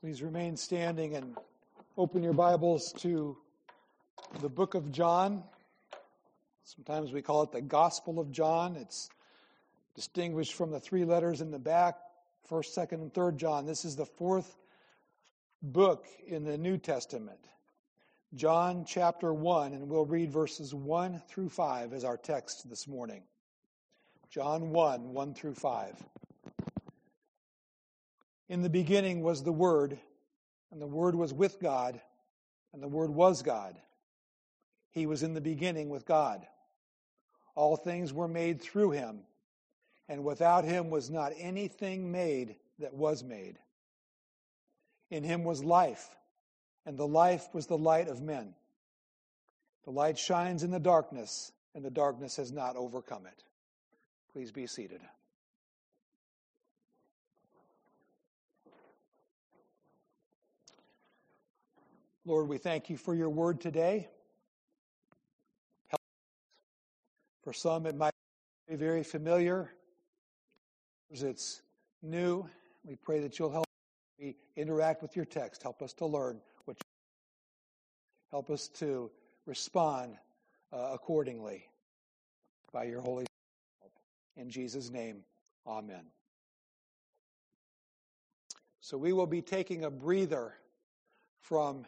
Please remain standing and open your Bibles to the book of John. Sometimes we call it the Gospel of John. It's distinguished from the three letters in the back, 1st, 2nd, and 3rd John. This is the fourth book in the New Testament. John chapter 1, and we'll read verses 1 through 5 as our text this morning. John 1, 1 through 5. In the beginning was the Word, and the Word was with God, and the Word was God. He was in the beginning with God. All things were made through him, and without him was not anything made that was made. In him was life, and the life was the light of men. The light shines in the darkness, and the darkness has not overcome it. Please be seated. Lord, we thank you for your word today. For some, it might be very familiar. It's new. We pray that you'll help me interact with your text. Help us to learn what you help us to respond uh, accordingly by your Holy Spirit. In Jesus' name, amen. So we will be taking a breather from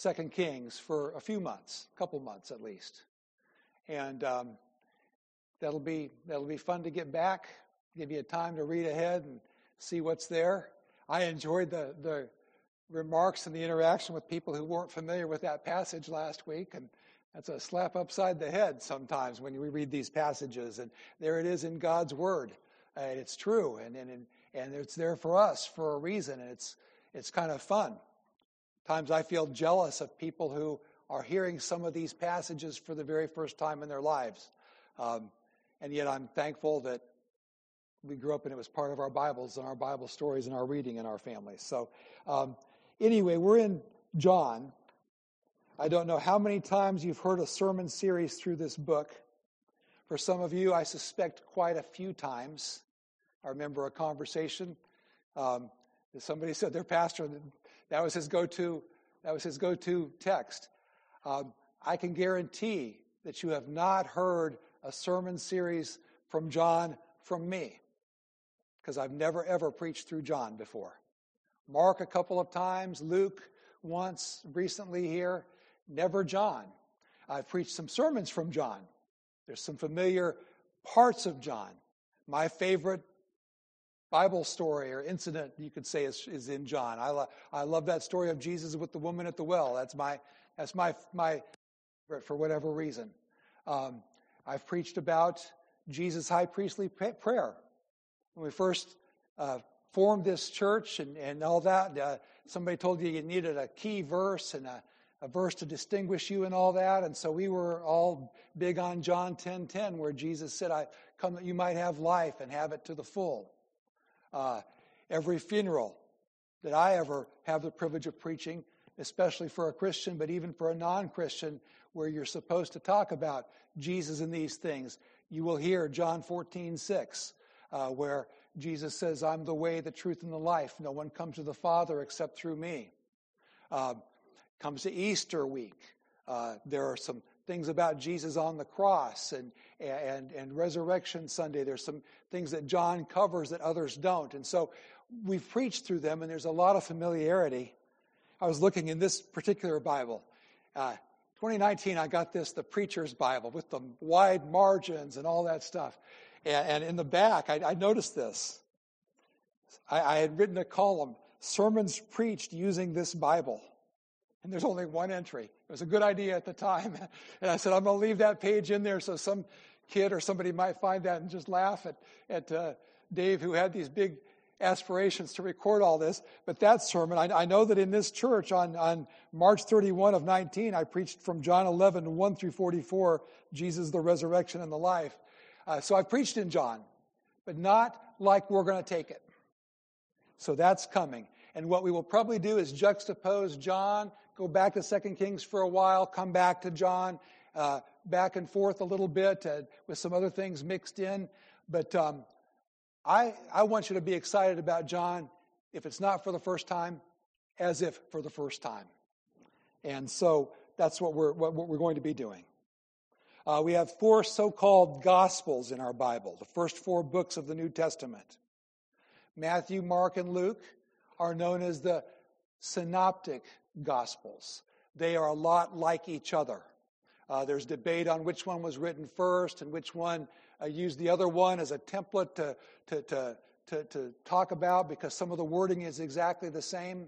Second Kings for a few months, a couple months at least, and um, that'll be that'll be fun to get back. Give you a time to read ahead and see what's there. I enjoyed the the remarks and the interaction with people who weren't familiar with that passage last week, and that's a slap upside the head sometimes when we read these passages. And there it is in God's Word. And it's true, and, and, and it's there for us for a reason, and it's, it's kind of fun. Times I feel jealous of people who are hearing some of these passages for the very first time in their lives. Um, and yet I'm thankful that we grew up and it was part of our Bibles and our Bible stories and our reading in our families. So, um, anyway, we're in John. I don't know how many times you've heard a sermon series through this book. For some of you, I suspect quite a few times. I remember a conversation. Um, somebody said their pastor that was his go-to. That was his go-to text. Um, I can guarantee that you have not heard a sermon series from John from me, because I've never ever preached through John before. Mark a couple of times, Luke once recently here, never John. I've preached some sermons from John. There's some familiar parts of John. My favorite Bible story or incident, you could say, is, is in John. I, lo- I love that story of Jesus with the woman at the well. That's my, that's my, my favorite for whatever reason. Um, I've preached about Jesus' high priestly prayer. When we first uh, formed this church and, and all that, uh, somebody told you you needed a key verse and a, a verse to distinguish you and all that. And so we were all big on John 10 10, where Jesus said, I come that you might have life and have it to the full. Uh, every funeral that I ever have the privilege of preaching, especially for a Christian, but even for a non Christian, where you're supposed to talk about Jesus and these things, you will hear John 14, 6, uh, where Jesus says, I'm the way, the truth, and the life. No one comes to the Father except through me. Uh, comes to Easter week. Uh, there are some things about Jesus on the cross and, and, and Resurrection Sunday. There's some things that John covers that others don't. And so we've preached through them, and there's a lot of familiarity. I was looking in this particular Bible. Uh, 2019, I got this, the Preacher's Bible, with the wide margins and all that stuff. And, and in the back, I, I noticed this. I, I had written a column, Sermons Preached Using This Bible. And there's only one entry. It was a good idea at the time. And I said, I'm going to leave that page in there so some kid or somebody might find that and just laugh at, at uh, Dave, who had these big aspirations to record all this. But that sermon, I, I, know that in this church on, on March 31 of 19, I preached from John 11, 1 through 44, Jesus, the resurrection, and the life. Uh, so I preached in John, but not like we're going to take it. So that's coming. And what we will probably do is juxtapose John go back to Second Kings for a while, come back to John, uh, back and forth a little bit uh, with some other things mixed in. But um, I, I want you to be excited about John if it's not for the first time, as if for the first time. And so that's what we're, what, we're going to be doing. Uh, we have four so called Gospels in our Bible, the first four books of the New Testament. Matthew, Mark, and Luke are known as the Synoptic Gospels. They are a lot like each other. Uh, there's debate on which one was written first and which one uh, used the other one as a template to, to, to, to, to talk about because some of the wording is exactly the same.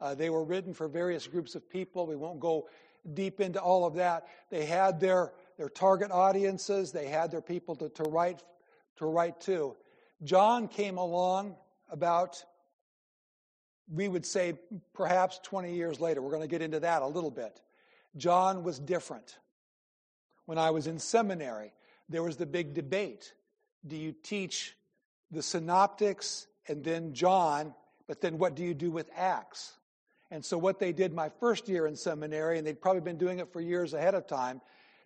Uh, they were written for various groups of people. We won't go deep into all of that. They had their, their target audiences, they had their people to, to, write, to write to. John came along about, we would say, perhaps 20 years later. We're going to get into that a little bit. John was different. When I was in seminary, there was the big debate. Do you teach the synoptics and then John, but then what do you do with Acts? And so, what they did my first year in seminary, and they'd probably been doing it for years ahead of time,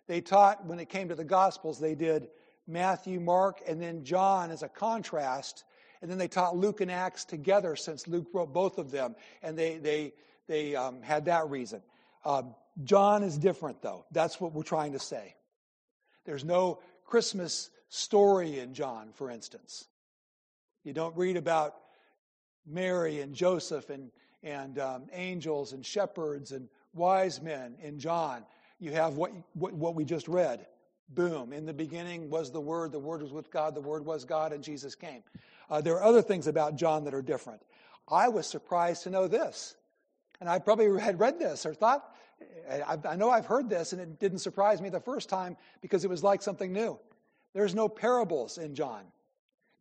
they taught when it came to the Gospels, they did Matthew, Mark, and then John as a contrast. And then they taught Luke and Acts together since Luke wrote both of them. And they, they, they um, had that reason. Um, John is different, though. That's what we're trying to say. There's no Christmas story in John, for instance. You don't read about Mary and Joseph and, and um, angels and shepherds and wise men in John. You have what, what, what we just read. Boom. In the beginning was the Word, the Word was with God, the Word was God, and Jesus came. Uh, there are other things about John that are different. I was surprised to know this. And I probably had read this or thought, I, I know I've heard this, and it didn't surprise me the first time because it was like something new. There's no parables in John.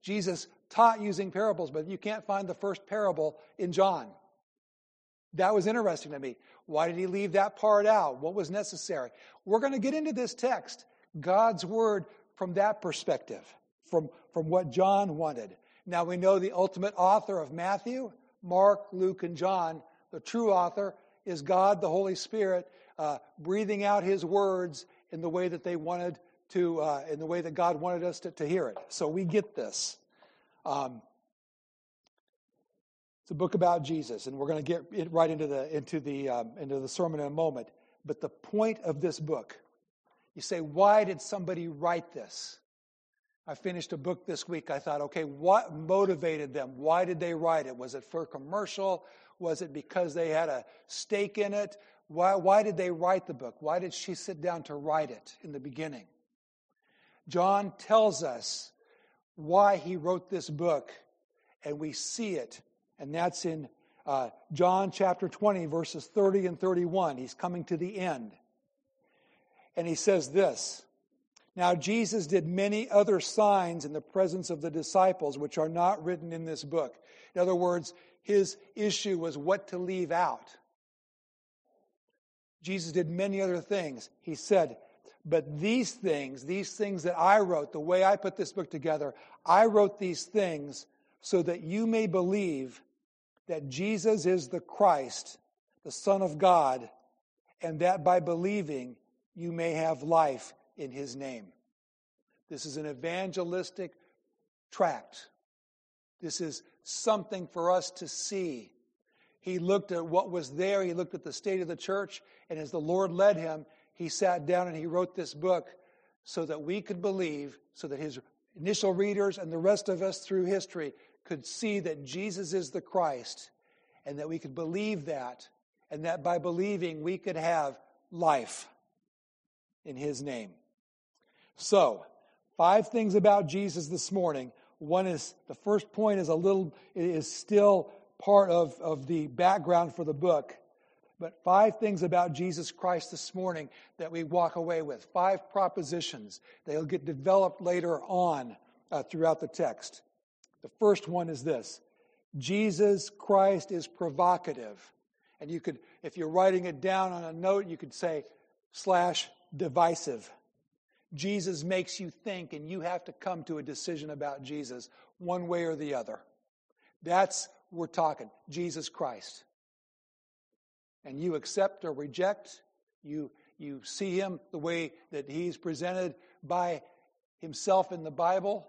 Jesus taught using parables, but you can't find the first parable in John. That was interesting to me. Why did he leave that part out? What was necessary? We're going to get into this text, God's word, from that perspective, from, from what John wanted. Now we know the ultimate author of Matthew, Mark, Luke, and John. The true author is God, the Holy Spirit, uh, breathing out His words in the way that they wanted to, uh, in the way that God wanted us to, to hear it. So we get this. Um, it's a book about Jesus, and we're going to get right into the into the um, into the sermon in a moment. But the point of this book, you say, why did somebody write this? I finished a book this week. I thought, okay, what motivated them? Why did they write it? Was it for commercial? Was it because they had a stake in it? Why, why did they write the book? Why did she sit down to write it in the beginning? John tells us why he wrote this book, and we see it, and that's in uh, John chapter 20, verses 30 and 31. He's coming to the end. And he says this Now Jesus did many other signs in the presence of the disciples, which are not written in this book. In other words, his issue was what to leave out. Jesus did many other things. He said, But these things, these things that I wrote, the way I put this book together, I wrote these things so that you may believe that Jesus is the Christ, the Son of God, and that by believing you may have life in his name. This is an evangelistic tract. This is something for us to see. He looked at what was there, he looked at the state of the church, and as the Lord led him, he sat down and he wrote this book so that we could believe, so that his initial readers and the rest of us through history could see that Jesus is the Christ and that we could believe that, and that by believing we could have life in his name. So, five things about Jesus this morning one is the first point is a little is still part of, of the background for the book. But five things about Jesus Christ this morning that we walk away with. Five propositions. They'll get developed later on uh, throughout the text. The first one is this Jesus Christ is provocative. And you could, if you're writing it down on a note, you could say slash divisive. Jesus makes you think, and you have to come to a decision about Jesus one way or the other. That's we're talking Jesus Christ. And you accept or reject, you, you see him the way that he's presented by himself in the Bible,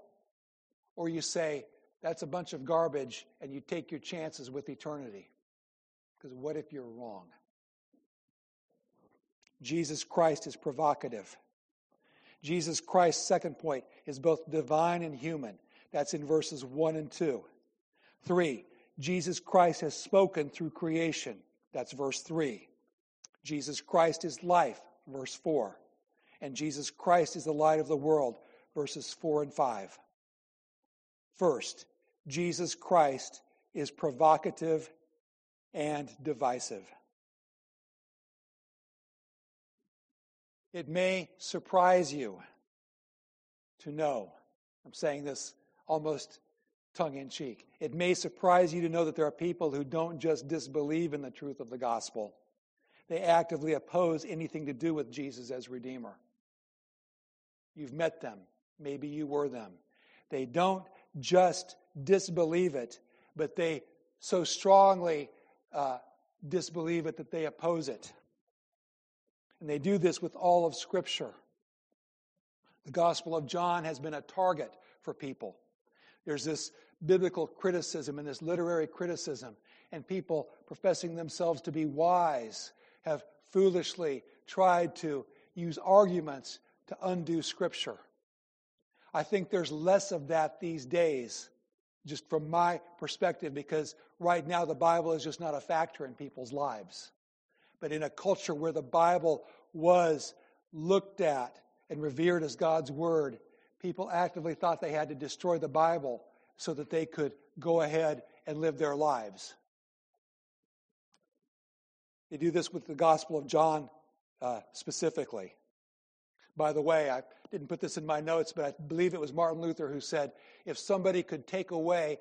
or you say, that's a bunch of garbage, and you take your chances with eternity. Because what if you're wrong? Jesus Christ is provocative. Jesus Christ's second point is both divine and human. That's in verses 1 and 2. 3. Jesus Christ has spoken through creation. That's verse 3. Jesus Christ is life, verse 4. And Jesus Christ is the light of the world, verses 4 and 5. First, Jesus Christ is provocative and divisive. It may surprise you to know, I'm saying this almost tongue in cheek. It may surprise you to know that there are people who don't just disbelieve in the truth of the gospel, they actively oppose anything to do with Jesus as Redeemer. You've met them. Maybe you were them. They don't just disbelieve it, but they so strongly uh, disbelieve it that they oppose it. And they do this with all of Scripture. The Gospel of John has been a target for people. There's this biblical criticism and this literary criticism, and people professing themselves to be wise have foolishly tried to use arguments to undo Scripture. I think there's less of that these days, just from my perspective, because right now the Bible is just not a factor in people's lives. But in a culture where the Bible was looked at and revered as God's Word, people actively thought they had to destroy the Bible so that they could go ahead and live their lives. They do this with the Gospel of John uh, specifically. By the way, I didn't put this in my notes, but I believe it was Martin Luther who said if somebody could take away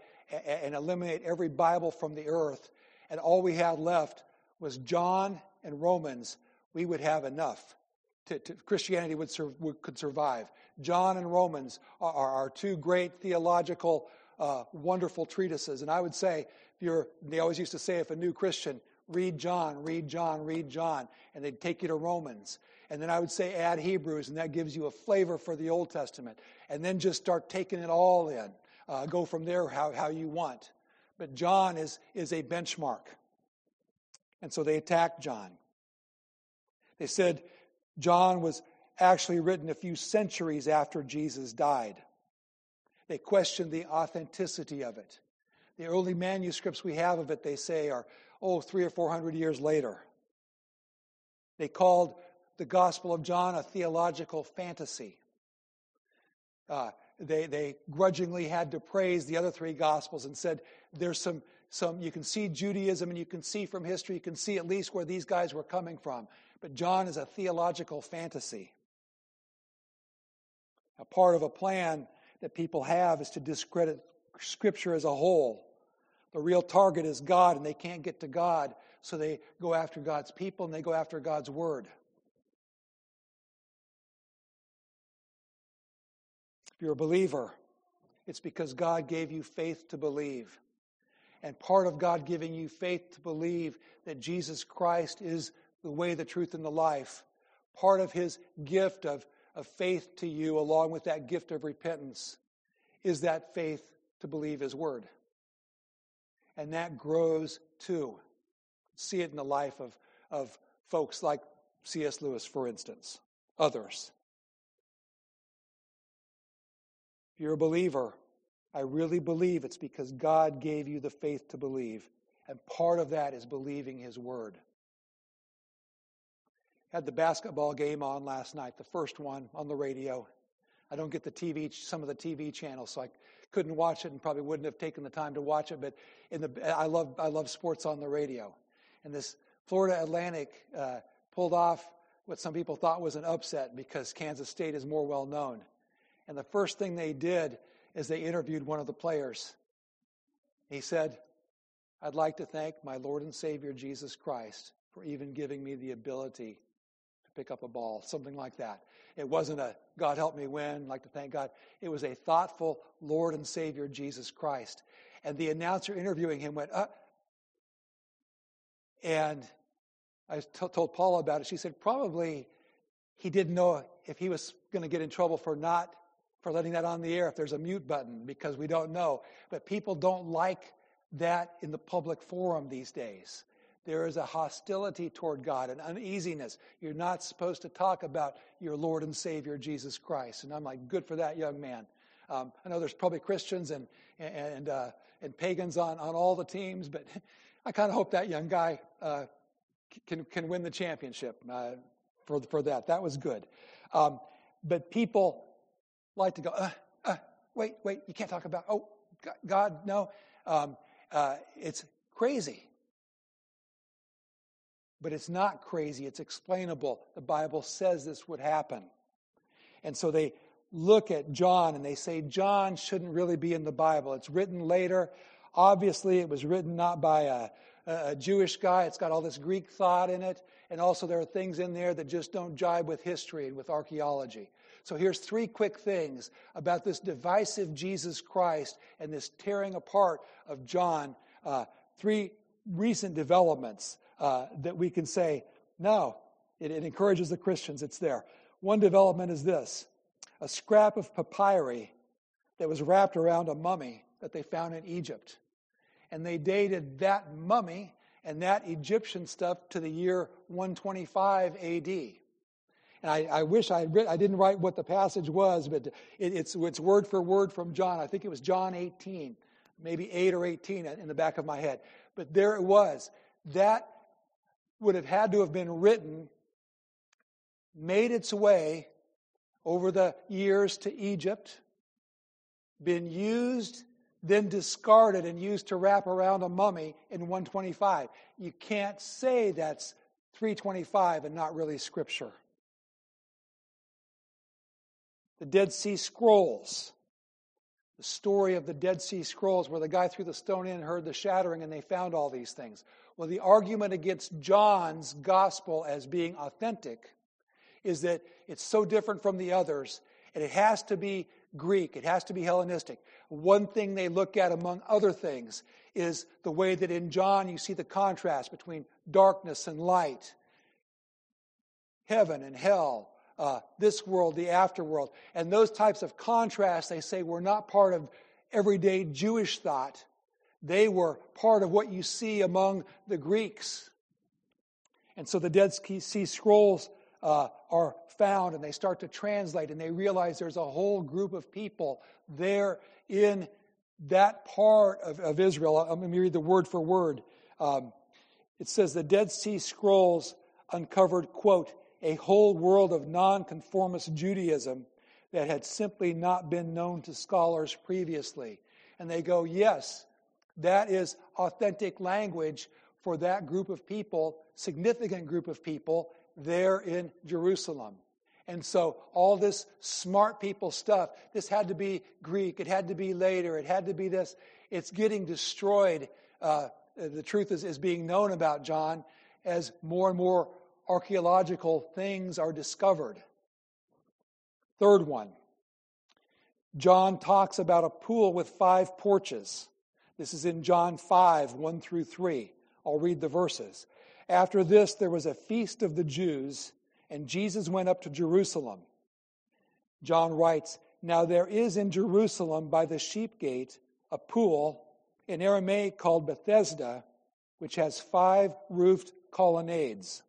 and eliminate every Bible from the earth, and all we had left was John and Romans, we would have enough. To, to Christianity would, sur, would, could survive. John and Romans are, are, two great theological, uh, wonderful treatises. And I would say, if you're, they always used to say, if a new Christian, read John, read John, read John, and they'd take you to Romans. And then I would say add Hebrews, and that gives you a flavor for the Old Testament. And then just start taking it all in. Uh, go from there how, how you want. But John is, is a benchmark. And so they attacked John. They said John was actually written a few centuries after Jesus died. They questioned the authenticity of it. The early manuscripts we have of it, they say, are, oh, three or four hundred years later. They called the Gospel of John a theological fantasy. Uh, they, they grudgingly had to praise the other three Gospels and said, there's some, some, you can see Judaism and you can see from history, you can see at least where these guys were coming from. But John is a theological fantasy. A part of a plan that people have is to discredit Scripture as a whole. The real target is God, and they can't get to God, so they go after God's people and they go after God's Word. If you're a believer, it's because God gave you faith to believe. And part of God giving you faith to believe that Jesus Christ is the way, the truth, and the life. Part of his gift of, of faith to you, along with that gift of repentance, is that faith to believe his word. And that grows too. See it in the life of, of folks like C.S. Lewis, for instance, others. If you're a believer, I really believe it's because God gave you the faith to believe. And part of that is believing His Word had the basketball game on last night, the first one on the radio. I don't get the TV, some of the TV channels, so I couldn't watch it and probably wouldn't have taken the time to watch it. But in the, I love, I love sports on the radio. And this Florida Atlantic uh, pulled off what some people thought was an upset because Kansas State is more well known. And the first thing they did is they interviewed one of the players. He said, I'd like to thank my Lord and Savior Jesus Christ for even giving me the ability to pick up a ball, something like that. It wasn't a God help me win, like to thank God. It was a thoughtful Lord and Savior Jesus Christ. And the announcer interviewing him went, uh, and I t- told Paula about it. She said, probably he didn't know if he was going to get in trouble for not for letting that on the air if there's a mute button because we don't know but people don't like that in the public forum these days There is a hostility toward God, an uneasiness. You're not supposed to talk about your Lord and Savior, Jesus Christ. And I'm like, good for that young man. Um, I know there's probably Christians and, and, uh, and pagans on, on all the teams, but I kind of hope that young guy uh, can, can win the championship uh, for, for that. That was good. Um, but people like to go, uh, uh, wait, wait, you can't talk about, oh, God, no. Um, uh, it's crazy. But it's not crazy, it's explainable. The Bible says this would happen. And so they look at John and they say, John shouldn't really be in the Bible. It's written later. Obviously, it was written not by a, a Jewish guy, it's got all this Greek thought in it. And also, there are things in there that just don't jibe with history and with archaeology. So, here's three quick things about this divisive Jesus Christ and this tearing apart of John. Uh, three recent developments uh, that we can say, no, it, it encourages the Christians, it's there. One development is this a scrap of papyri that was wrapped around a mummy that they found in Egypt. And they dated that mummy and that Egyptian stuff to the year 125 AD. I, I wish I, read, I didn't write what the passage was, but it, it's, it's word for word from John. I think it was John 18, maybe 8 or 18 in the back of my head. But there it was. That would have had to have been written, made its way over the years to Egypt, been used, then discarded and used to wrap around a mummy in 125. You can't say that's 325 and not really scripture. The Dead Sea Scrolls. The story of the Dead Sea Scrolls, where the guy threw the stone in and heard the shattering, and they found all these things. Well, the argument against John's gospel as being authentic is that it's so different from the others, and it has to be Greek, it has to be Hellenistic. One thing they look at, among other things, is the way that in John you see the contrast between darkness and light, heaven and hell, uh, this world, the afterworld. And those types of contrasts, they say, were not part of everyday Jewish thought. They were part of what you see among the Greeks. And so the Dead Sea Scrolls uh, are found and they start to translate and they realize there's a whole group of people there in that part of, of Israel. I'm going to read the word for word. Um, it says the Dead Sea Scrolls uncovered, quote, a whole world of nonconformist Judaism that had simply not been known to scholars previously. And they go, yes, that is authentic language for that group of people, significant group of people, there in Jerusalem. And so all this smart people stuff, this had to be Greek, it had to be later, it had to be this. It's getting destroyed. Uh, the truth is, is being known about John as more and more archaeological things are discovered. Third one, John talks about a pool with five porches. This is in John 5, 1 through 3. I'll read the verses. After this, there was a feast of the Jews, and Jesus went up to Jerusalem. John writes, Now there is in Jerusalem by the sheep gate a pool in Aramaic called Bethesda, which has five roofed colonnades.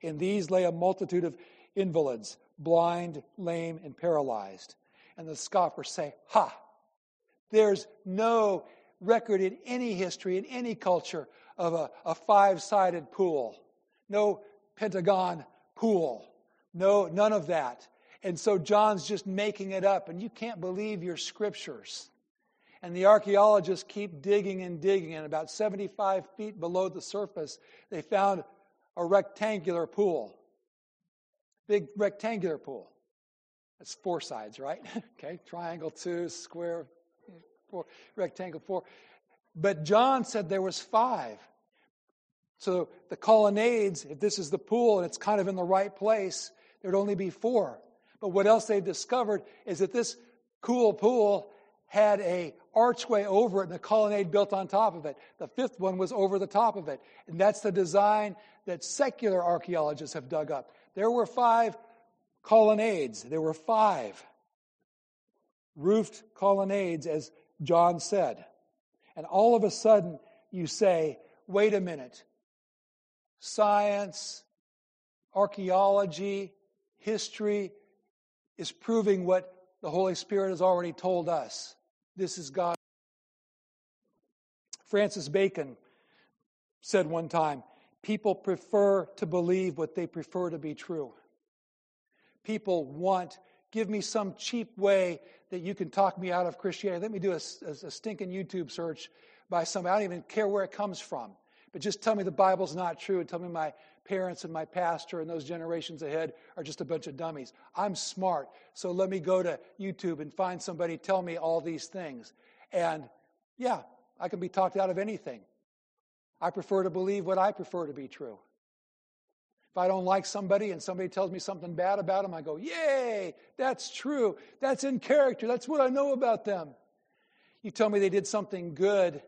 In these lay a multitude of invalids, blind, lame, and paralyzed. And the scoffers say, Ha! There's no record in any history, in any culture, of a, a five sided pool, no pentagon pool, no, none of that. And so John's just making it up, and you can't believe your scriptures. And the archaeologists keep digging and digging, and about 75 feet below the surface, they found a rectangular pool. Big rectangular pool. That's four sides, right? okay, triangle two, square four, rectangle four. But John said there was five. So the colonnades, if this is the pool and it's kind of in the right place, there'd only be four. But what else they discovered is that this cool pool had a archway over it and a colonnade built on top of it. The fifth one was over the top of it. And that's the design that secular archaeologists have dug up. There were five colonnades. There were five roofed colonnades, as John said. And all of a sudden, you say, wait a minute. science, archaeology, history is proving what the Holy Spirit has already told us. This is God. Francis Bacon said one time people prefer to believe what they prefer to be true. People want, give me some cheap way that you can talk me out of Christianity. Let me do a, a, a stinking YouTube search by somebody. I don't even care where it comes from. But just tell me the Bible's not true and tell me my parents and my pastor and those generations ahead are just a bunch of dummies. I'm smart, so let me go to YouTube and find somebody tell me all these things. And yeah, I can be talked out of anything. I prefer to believe what I prefer to be true. If I don't like somebody and somebody tells me something bad about them, I go, Yay, that's true. That's in character. That's what I know about them. You tell me they did something good,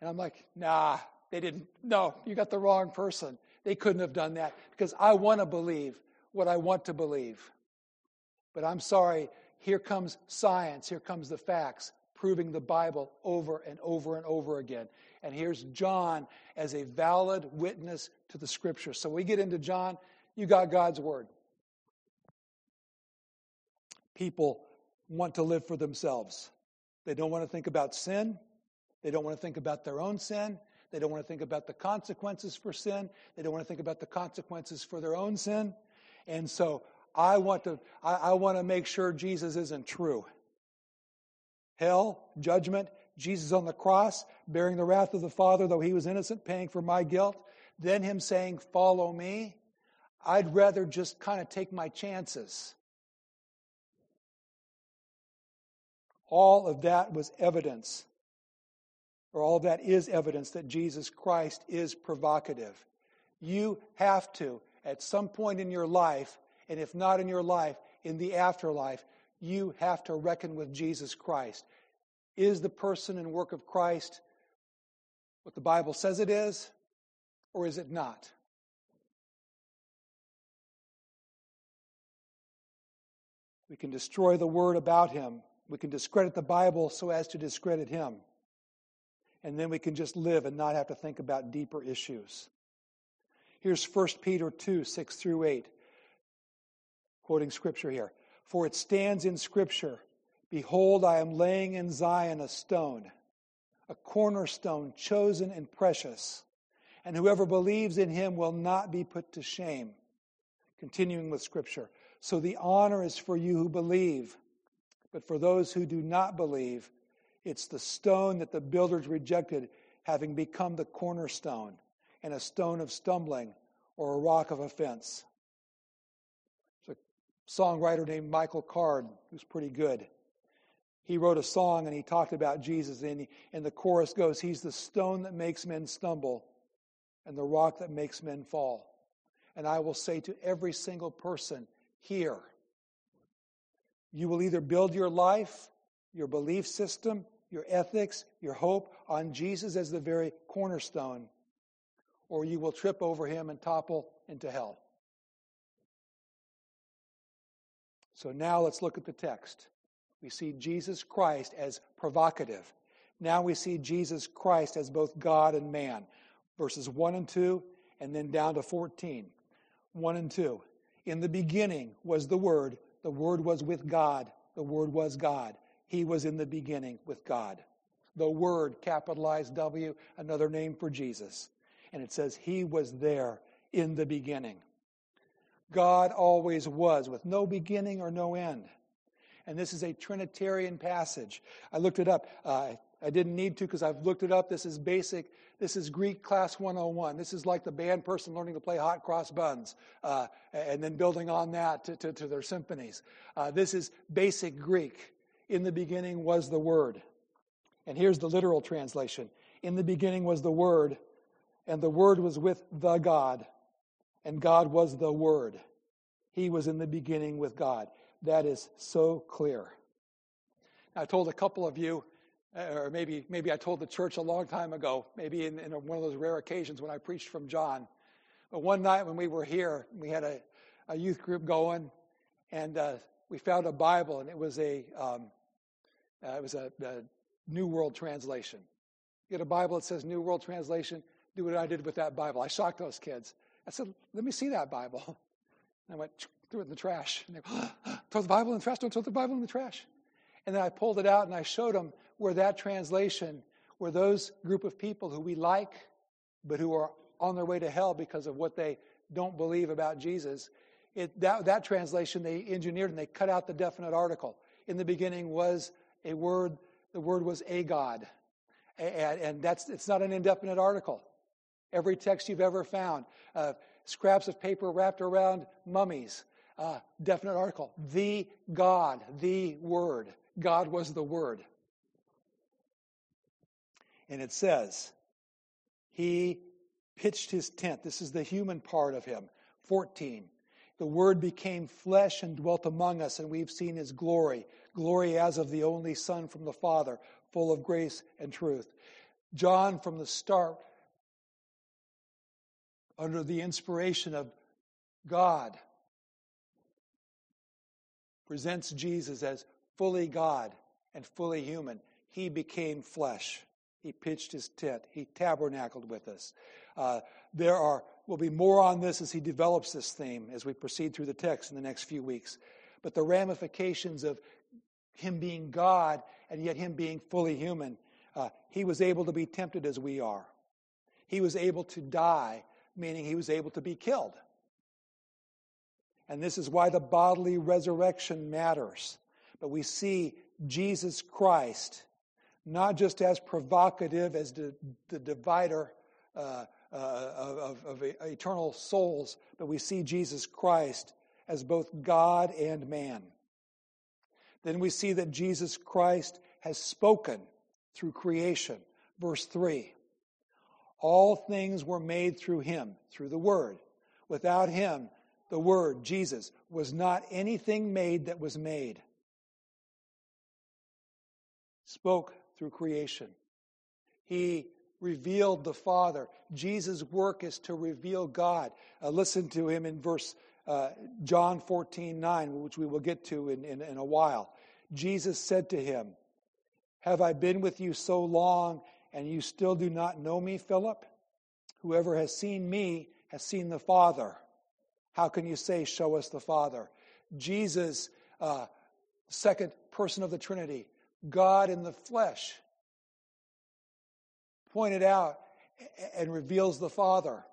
and I'm like, Nah, they didn't. No, you got the wrong person. They couldn't have done that because I want to believe what I want to believe. But I'm sorry, here comes science, here comes the facts proving the Bible over and over and over again. And here's John as a valid witness to the scripture. So we get into John, you got God's word. People want to live for themselves. They don't want to think about sin. They don't want to think about their own sin. They don't want to think about the consequences for sin. They don't want to think about the consequences for their own sin. And so I want to, I, I want to make sure Jesus isn't true. Hell, judgment, Jesus on the cross, bearing the wrath of the Father, though he was innocent, paying for my guilt. Then him saying, Follow me. I'd rather just kind of take my chances. All of that was evidence or all that is evidence that Jesus Christ is provocative. You have to, at some point in your life, and if not in your life, in the afterlife, you have to reckon with Jesus Christ. Is the person and work of Christ what the Bible says it is, or is it not? We can destroy the word about him. We can discredit the Bible so as to discredit him and then we can just live and not have to think about deeper issues. Here's 1 Peter 2 6 through 8, quoting scripture here. For it stands in scripture Behold, I am laying in Zion a stone, a cornerstone chosen and precious, and whoever believes in him will not be put to shame. Continuing with scripture. So the honor is for you who believe, but for those who do not believe, it's the stone that the builders rejected, having become the cornerstone, and a stone of stumbling or a rock of offense. There's a songwriter named Michael Card who's pretty good. He wrote a song and he talked about Jesus, and, he, and the chorus goes, He's the stone that makes men stumble and the rock that makes men fall. And I will say to every single person here, you will either build your life, your belief system, your ethics, your hope on Jesus as the very cornerstone, or you will trip over him and topple into hell. So now let's look at the text. We see Jesus Christ as provocative. Now we see Jesus Christ as both God and man. Verses 1 and 2, and then down to 14. 1 and 2. In the beginning was the Word, the Word was with God, the Word was God. He was in the beginning with God. The Word, capitalized W, another name for Jesus. And it says, He was there in the beginning. God always was, with no beginning or no end. And this is a Trinitarian passage. I looked it up. Uh, I didn't need to because I've looked it up. This is basic. This is Greek class 101. This is like the band person learning to play hot cross buns uh, and then building on that to, to, to their symphonies. Uh, this is basic Greek. In the beginning was the Word. And here's the literal translation In the beginning was the Word, and the Word was with the God, and God was the Word. He was in the beginning with God. That is so clear. I told a couple of you, uh, or maybe, maybe I told the church a long time ago, maybe in, in one of those rare occasions when I preached from John. But one night when we were here, we had a, a youth group going, and uh, we found a Bible, and it was a um, uh, it was a, a, New World Translation. You get a Bible that says New World Translation, do what I did with that Bible. I shocked those kids. I said, let me see that Bible. And I went, threw it in the trash. And they throw the Bible in the trash, don't throw the Bible in the trash. And then I pulled it out and I showed them where that translation, where those group of people who we like, but who are on their way to hell because of what they don't believe about Jesus, it, that, that translation they engineered and they cut out the definite article. In the beginning was a word, the word was a God. And, and that's, it's not an indefinite article. Every text you've ever found, uh, scraps of paper wrapped around mummies, uh, definite article. The God, the Word. God was the Word. And it says, He pitched his tent. This is the human part of him. 14. The Word became flesh and dwelt among us, and we've seen his glory glory as of the only Son from the Father, full of grace and truth. John, from the start, under the inspiration of God, presents Jesus as fully God and fully human. He became flesh. He pitched his tent. He tabernacled with us. Uh, there are will be more on this as he develops this theme as we proceed through the text in the next few weeks. But the ramifications of him being God and yet him being fully human, uh, he was able to be tempted as we are. He was able to die, meaning he was able to be killed. And this is why the bodily resurrection matters. But we see Jesus Christ not just as provocative as the, the divider uh, Uh, of, of eternal souls, but we see Jesus Christ as both God and man. Then we see that Jesus Christ has spoken through creation. Verse 3 All things were made through him, through the Word. Without him, the Word, Jesus, was not anything made that was made. Spoke through creation. He revealed the Father. Jesus' work is to reveal God. Uh, listen to him in verse uh, John 14, 9, which we will get to in, in, in a while. Jesus said to him, Have I been with you so long, and you still do not know me, Philip? Whoever has seen me has seen the Father. How can you say, Show us the Father? Jesus, uh, second person of the Trinity, God in the flesh, pointed out and reveals the Father.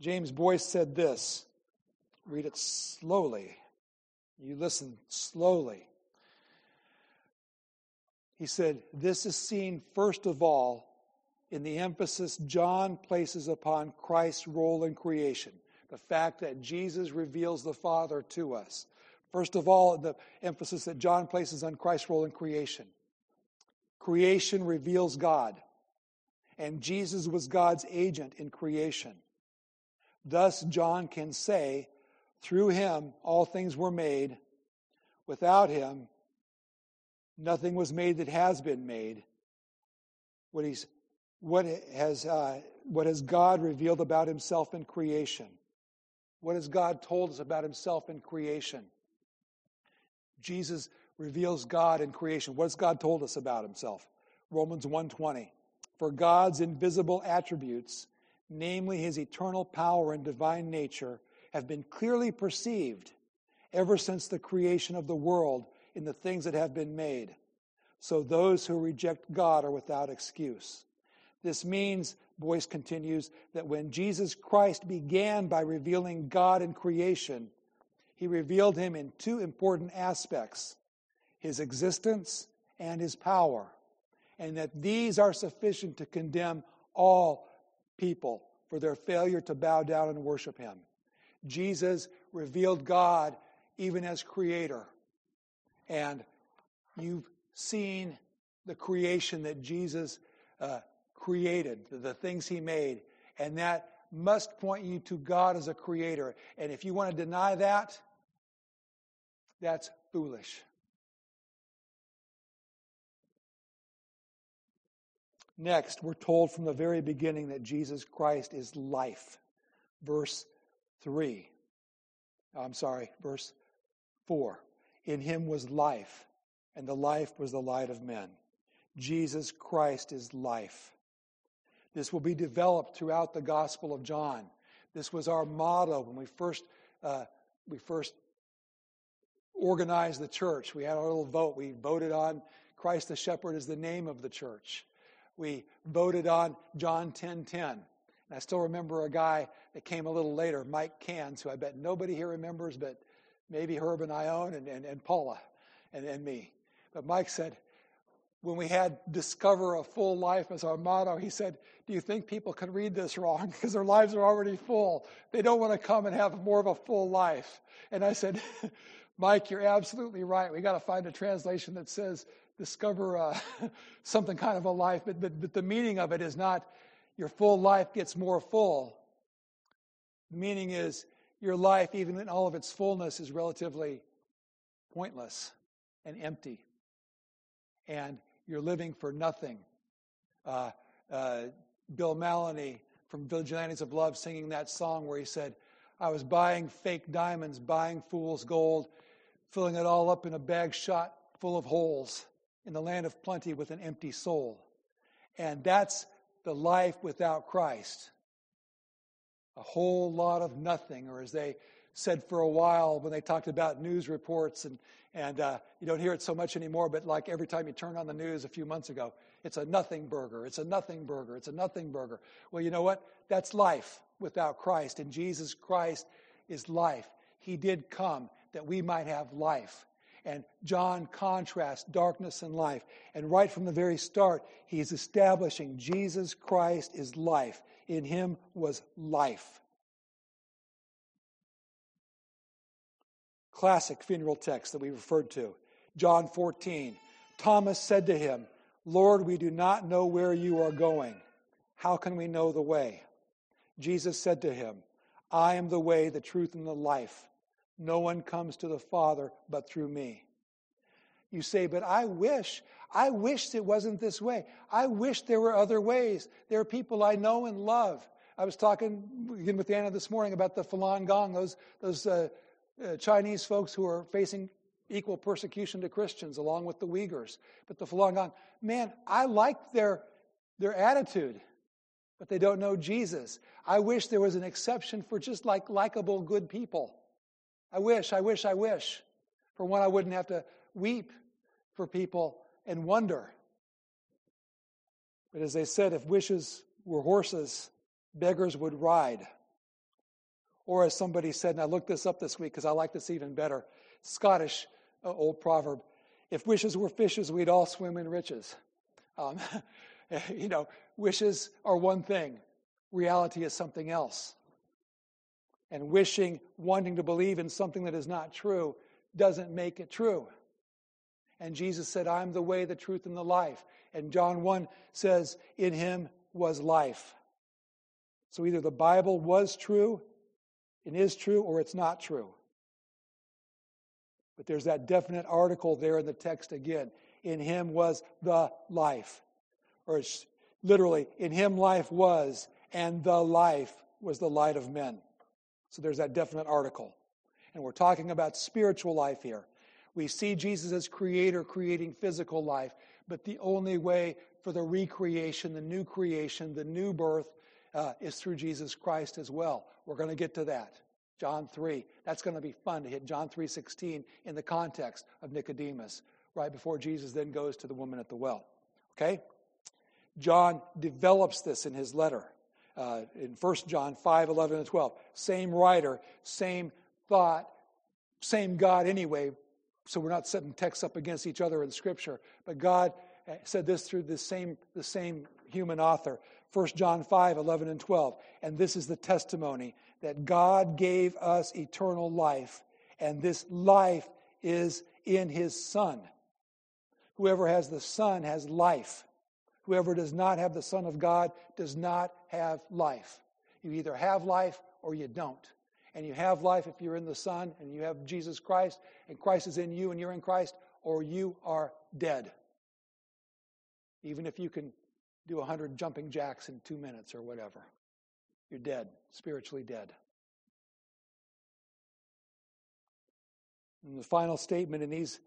James Boice said this. Read it slowly. You listen slowly. He said, This is seen first of all in the emphasis John places upon Christ's role in creation, the fact that Jesus reveals the Father to us. First of all, the emphasis that John places on Christ's role in creation. Creation reveals God, and Jesus was God's agent in creation. Thus, John can say, through him all things were made. Without him, nothing was made that has been made. What, he's, what, has, uh, what has God revealed about himself in creation? What has God told us about himself in creation? Jesus reveals God in creation. What has God told us about himself? Romans 1:20. For God's invisible attributes, namely his eternal power and divine nature, have been clearly perceived ever since the creation of the world in the things that have been made. So those who reject God are without excuse. This means, Boice continues, that when Jesus Christ began by revealing God in creation, he revealed him in two important aspects his existence and his power, and that these are sufficient to condemn all people for their failure to bow down and worship him. Jesus revealed God even as creator. And you've seen the creation that Jesus uh, created, the things he made. And that must point you to God as a creator. And if you want to deny that, that's foolish. Next, we're told from the very beginning that Jesus Christ is life. Verse 3. I'm sorry, verse 4. In him was life, and the life was the light of men. Jesus Christ is life. This will be developed throughout the Gospel of John. This was our motto when we first uh, we first organized the church. We had our little vote. We voted on Christ the Shepherd as the name of the church. We voted on John 10:10. 10, 10. And I still remember a guy that came a little later, Mike Cans, who I bet nobody here remembers, but maybe Herb and Ione and, and, and Paula and, and me. But Mike said, when we had discover a full life as our motto, he said, Do you think people can read this wrong? Because their lives are already full. They don't want to come and have more of a full life. And I said, Mike, you're absolutely right. We got to find a translation that says discover uh, something kind of a life. But, but, but the meaning of it is not your full life gets more full. The meaning is your life, even in all of its fullness, is relatively pointless and empty. And you're living for nothing. Uh, uh, Bill Mallonee from Vigilantes of Love singing that song where he said, I was buying fake diamonds, buying fool's gold, filling it all up in a bag shot full of holes in the land of plenty with an empty soul. And that's the life without Christ. A whole lot of nothing, or as they said for a while when they talked about news reports, and, and uh, you don't hear it so much anymore, but like every time you turn on the news a few months ago, it's a nothing burger, it's a nothing burger, it's a nothing burger. Well, you know what? That's life without Christ, and Jesus Christ is life. He did come that we might have life. And John contrasts darkness and life. And right from the very start, he's establishing Jesus Christ is life. In him was life. Classic funeral text that we referred to. John 14. Thomas said to him, Lord, we do not know where you are going. How can we know the way? Jesus said to him, I am the way, the truth, and the life. No one comes to the Father but through me. You say, but I wish, I wish it wasn't this way. I wish there were other ways. There are people I know and love. I was talking again with Anna this morning about the Falun Gong, those, those uh, uh, Chinese folks who are facing equal persecution to Christians along with the Uyghurs. But the Falun Gong, man, I like their, their attitude, but they don't know Jesus. I wish there was an exception for just like likable, good people. I wish, I wish, I wish. For one, I wouldn't have to weep for people and wonder. But as they said, if wishes were horses, beggars would ride. Or as somebody said, and I looked this up this week because I like this even better Scottish uh, old proverb if wishes were fishes, we'd all swim in riches. Um, you know, wishes are one thing, reality is something else and wishing, wanting to believe in something that is not true doesn't make it true. And Jesus said, I'm the way, the truth, and the life. And John 1 says, In him was life. So either the Bible was true and is true, or it's not true. But there's that definite article there in the text again. In him was the life. Or literally, in him life was, and the life was the light of men. So there's that definite article. And we're talking about spiritual life here. We see Jesus as creator creating physical life, but the only way for the recreation, the new creation, the new birth uh, is through Jesus Christ as well. We're going to get to that. John 3. That's going to be fun to hit John 3:16 in the context of Nicodemus, right before Jesus then goes to the woman at the well. Okay? John develops this in his letter uh, in 1 John 5, 11, and 12. Same writer, same thought, same God anyway. So we're not setting texts up against each other in Scripture. But God uh, said this through the same, the same human author. 1 John 5, 11, and 12. And this is the testimony that God gave us eternal life, and this life is in his Son. Whoever has the Son has life. Whoever does not have the Son of God does not have life. You either have life or you don't. And you have life if you're in the Son and you have Jesus Christ, and Christ is in you and you're in Christ, or you are dead. Even if you can do 100 jumping jacks in two minutes or whatever, you're dead, spiritually dead. And the final statement in these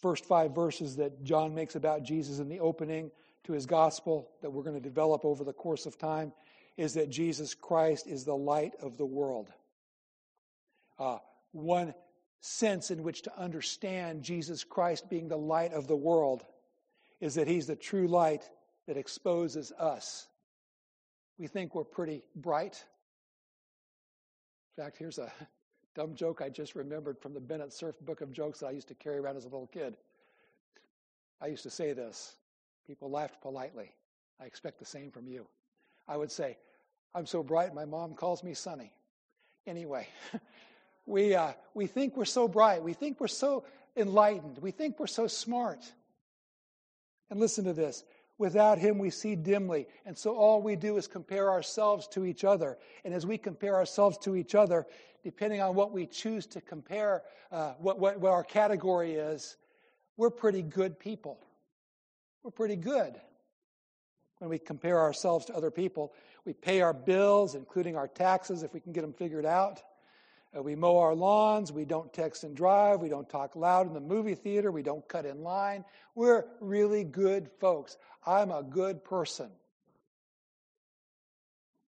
first five verses that John makes about Jesus in the opening to his gospel that we're going to develop over the course of time is that Jesus Christ is the light of the world. Uh, one sense in which to understand Jesus Christ being the light of the world is that he's the true light that exposes us. We think we're pretty bright. In fact, here's a dumb joke I just remembered from the Bennett Cerf book of jokes that I used to carry around as a little kid. I used to say this. People laughed politely. I expect the same from you. I would say, I'm so bright, my mom calls me Sunny. Anyway, we, uh, we think we're so bright. We think we're so enlightened. We think we're so smart. And listen to this without him we see dimly. And so all we do is compare ourselves to each other. And as we compare ourselves to each other, depending on what we choose to compare, uh, what, what, what our category is, we're pretty good people. We're pretty good when we compare ourselves to other people. We pay our bills, including our taxes, if we can get them figured out. Uh, we mow our lawns. We don't text and drive. We don't talk loud in the movie theater. We don't cut in line. We're really good folks. I'm a good person.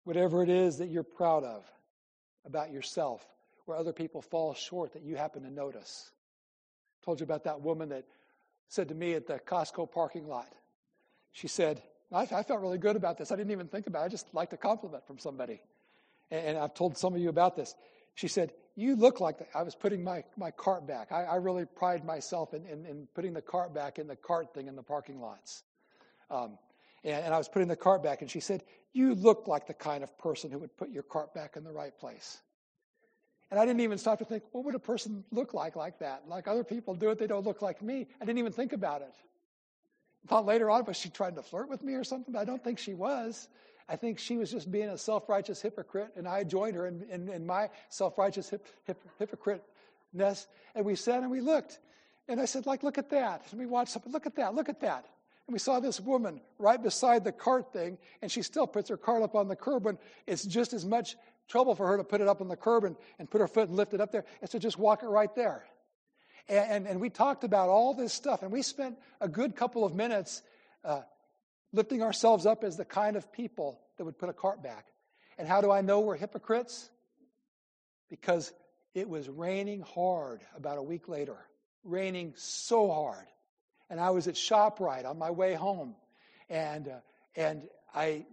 Whatever it is that you're proud of about yourself, where other people fall short that you happen to notice. I told you about that woman that said to me at the Costco parking lot. She said, I, I felt really good about this. I didn't even think about it. I just liked a compliment from somebody. And, and I've told some of you about this. She said, You look like the, I was putting my, my cart back. I, I really pride myself in, in, in, putting the cart back in the cart thing in the parking lots. Um, and, and I was putting the cart back, and she said, You look like the kind of person who would put your cart back in the right place. And I didn't even stop to think, what would a person look like like that? Like other people do it, they don't look like me. I didn't even think about it. I thought later on, was she trying to flirt with me or something? But I don't think she was. I think she was just being a self righteous hypocrite, and I joined her in, in, in my self righteous hip, hip, hypocriteness. And we sat and we looked. And I said, like, look at that. And we watched something, look at that, look at that. And we saw this woman right beside the cart thing, and she still puts her cart up on the curb when it's just as much trouble for her to put it up on the curb and, and put her foot and lift it up there as to just walk it right there. And, and, and we talked about all this stuff, and we spent a good couple of minutes uh, lifting ourselves up as the kind of people that would put a cart back. And how do I know we're hypocrites? Because it was raining hard about a week later, raining so hard. And I was at ShopRite on my way home, and, uh, and I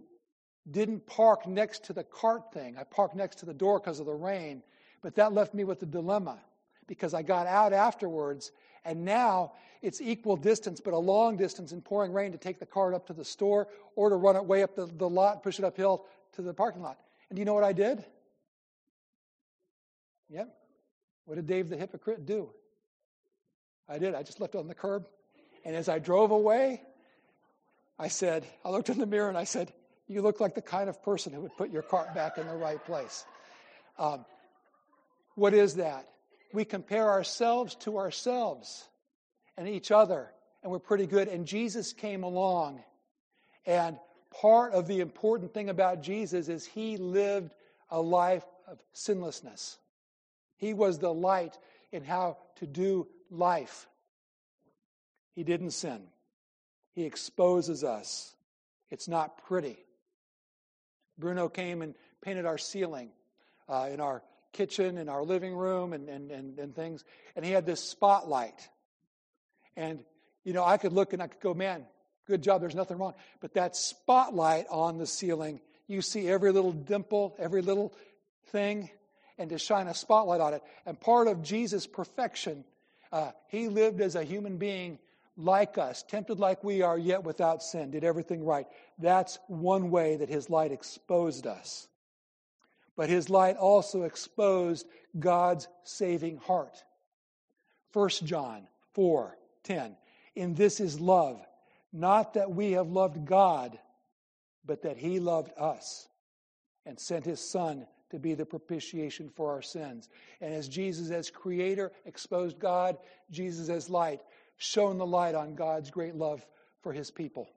didn't park next to the cart thing. I parked next to the door because of the rain, but that left me with a dilemma because I got out afterwards, and now it's equal distance, but a long distance in pouring rain to take the cart up to the store or to run it way up the, the lot, push it uphill to the parking lot. And do you know what I did? Yep. What did Dave the hypocrite do? I did. I just left it on the curb. And as I drove away, I said, I looked in the mirror and I said, You look like the kind of person who would put your cart back in the right place. Um, what is that? we compare ourselves to ourselves and each other, and we're pretty good. And Jesus came along, and part of the important thing about Jesus is he lived a life of sinlessness. He was the light in how to do life. He didn't sin. He exposes us. It's not pretty. Bruno came and painted our ceiling uh, in our kitchen in our living room and, and, and, and things. And he had this spotlight. And, you know, I could look and I could go, man, good job, there's nothing wrong. But that spotlight on the ceiling, you see every little dimple, every little thing, and to shine a spotlight on it. And part of Jesus' perfection, uh, he lived as a human being like us, tempted like we are, yet without sin, did everything right. That's one way that his light exposed us but his light also exposed God's saving heart. 1 John 4 10. In this is love, not that we have loved God, but that he loved us and sent his Son to be the propitiation for our sins. And as Jesus, as creator, exposed God, Jesus, as light, shone the light on God's great love for his people.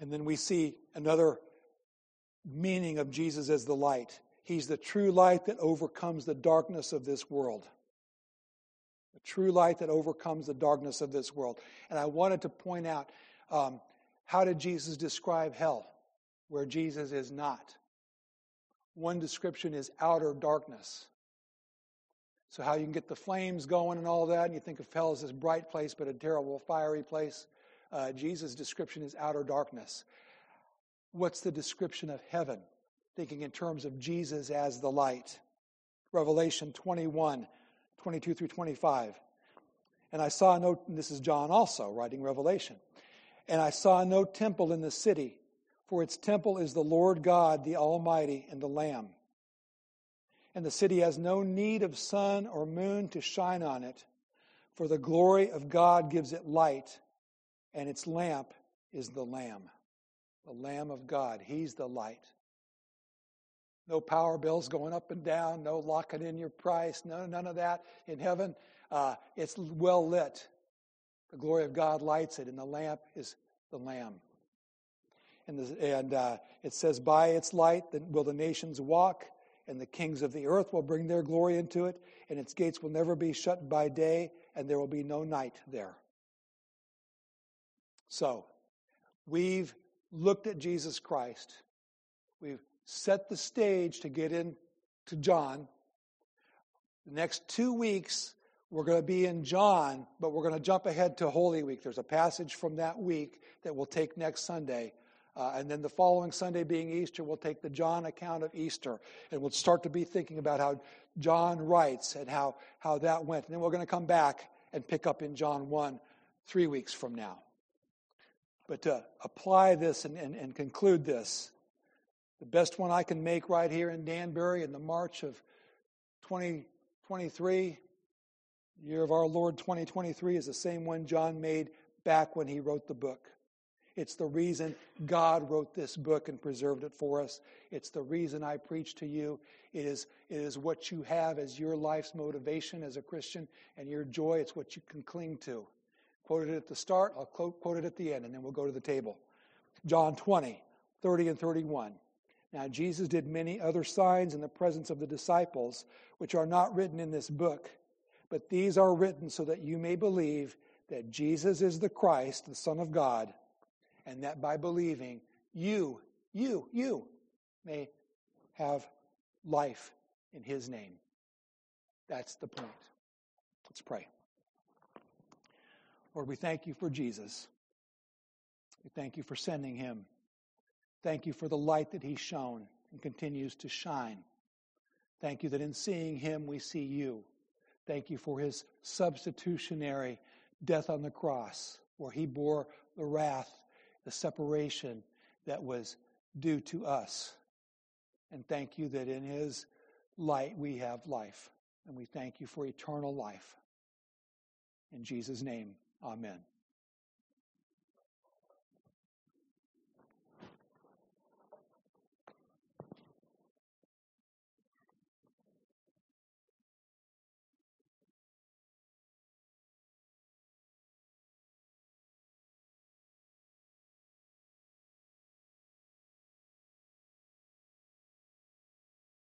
And then we see another meaning of Jesus as the light. He's the true light that overcomes the darkness of this world. the true light that overcomes the darkness of this world. And I wanted to point out um, how did Jesus describe hell, where Jesus is not? One description is outer darkness. So, how you can get the flames going and all that, and you think of hell as this bright place, but a terrible fiery place. Uh, Jesus' description is outer darkness. What's the description of heaven? Thinking in terms of Jesus as the light. Revelation 21, 22 through 25. And I saw no, this is John also writing Revelation. And I saw no temple in the city, for its temple is the Lord God, the Almighty, and the Lamb. And the city has no need of sun or moon to shine on it, for the glory of God gives it light, and its lamp is the Lamb. The Lamb of God. He's the light. No power bills going up and down, no locking in your price, no, none of that. In heaven, uh, it's well lit. The glory of God lights it, and the lamp is the Lamb. And, the, and uh, it says, By its light will the nations walk, and the kings of the earth will bring their glory into it, and its gates will never be shut by day, and there will be no night there. So, we've looked at Jesus Christ. We've set the stage to get into John. The next two weeks, we're going to be in John, but we're going to jump ahead to Holy Week. There's a passage from that week that we'll take next Sunday. Uh, and then the following Sunday, being Easter, we'll take the John account of Easter. And we'll start to be thinking about how John writes and how, how that went. And then we're going to come back and pick up in John 1 three weeks from now. But to apply this and, and, and conclude this, the best one I can make right here in Danbury in the March of 2023, year of our Lord 2023, is the same one John made back when he wrote the book. It's the reason God wrote this book and preserved it for us. It's the reason I preach to you. It is, it is what you have as your life's motivation as a Christian and your joy. It's what you can cling to. Quoted it at the start, I'll quote it at the end, and then we'll go to the table. John 20, 30 and 31. Now, Jesus did many other signs in the presence of the disciples, which are not written in this book, but these are written so that you may believe that Jesus is the Christ, the Son of God, and that by believing, you, you, you may have life in His name. That's the point. Let's pray. Lord, we thank you for Jesus. We thank you for sending him. Thank you for the light that He's shown and continues to shine. Thank you that in seeing Him, we see you. Thank you for His substitutionary death on the cross, where He bore the wrath, the separation that was due to us. And thank you that in His light we have life. And we thank you for eternal life. In Jesus' name, amen.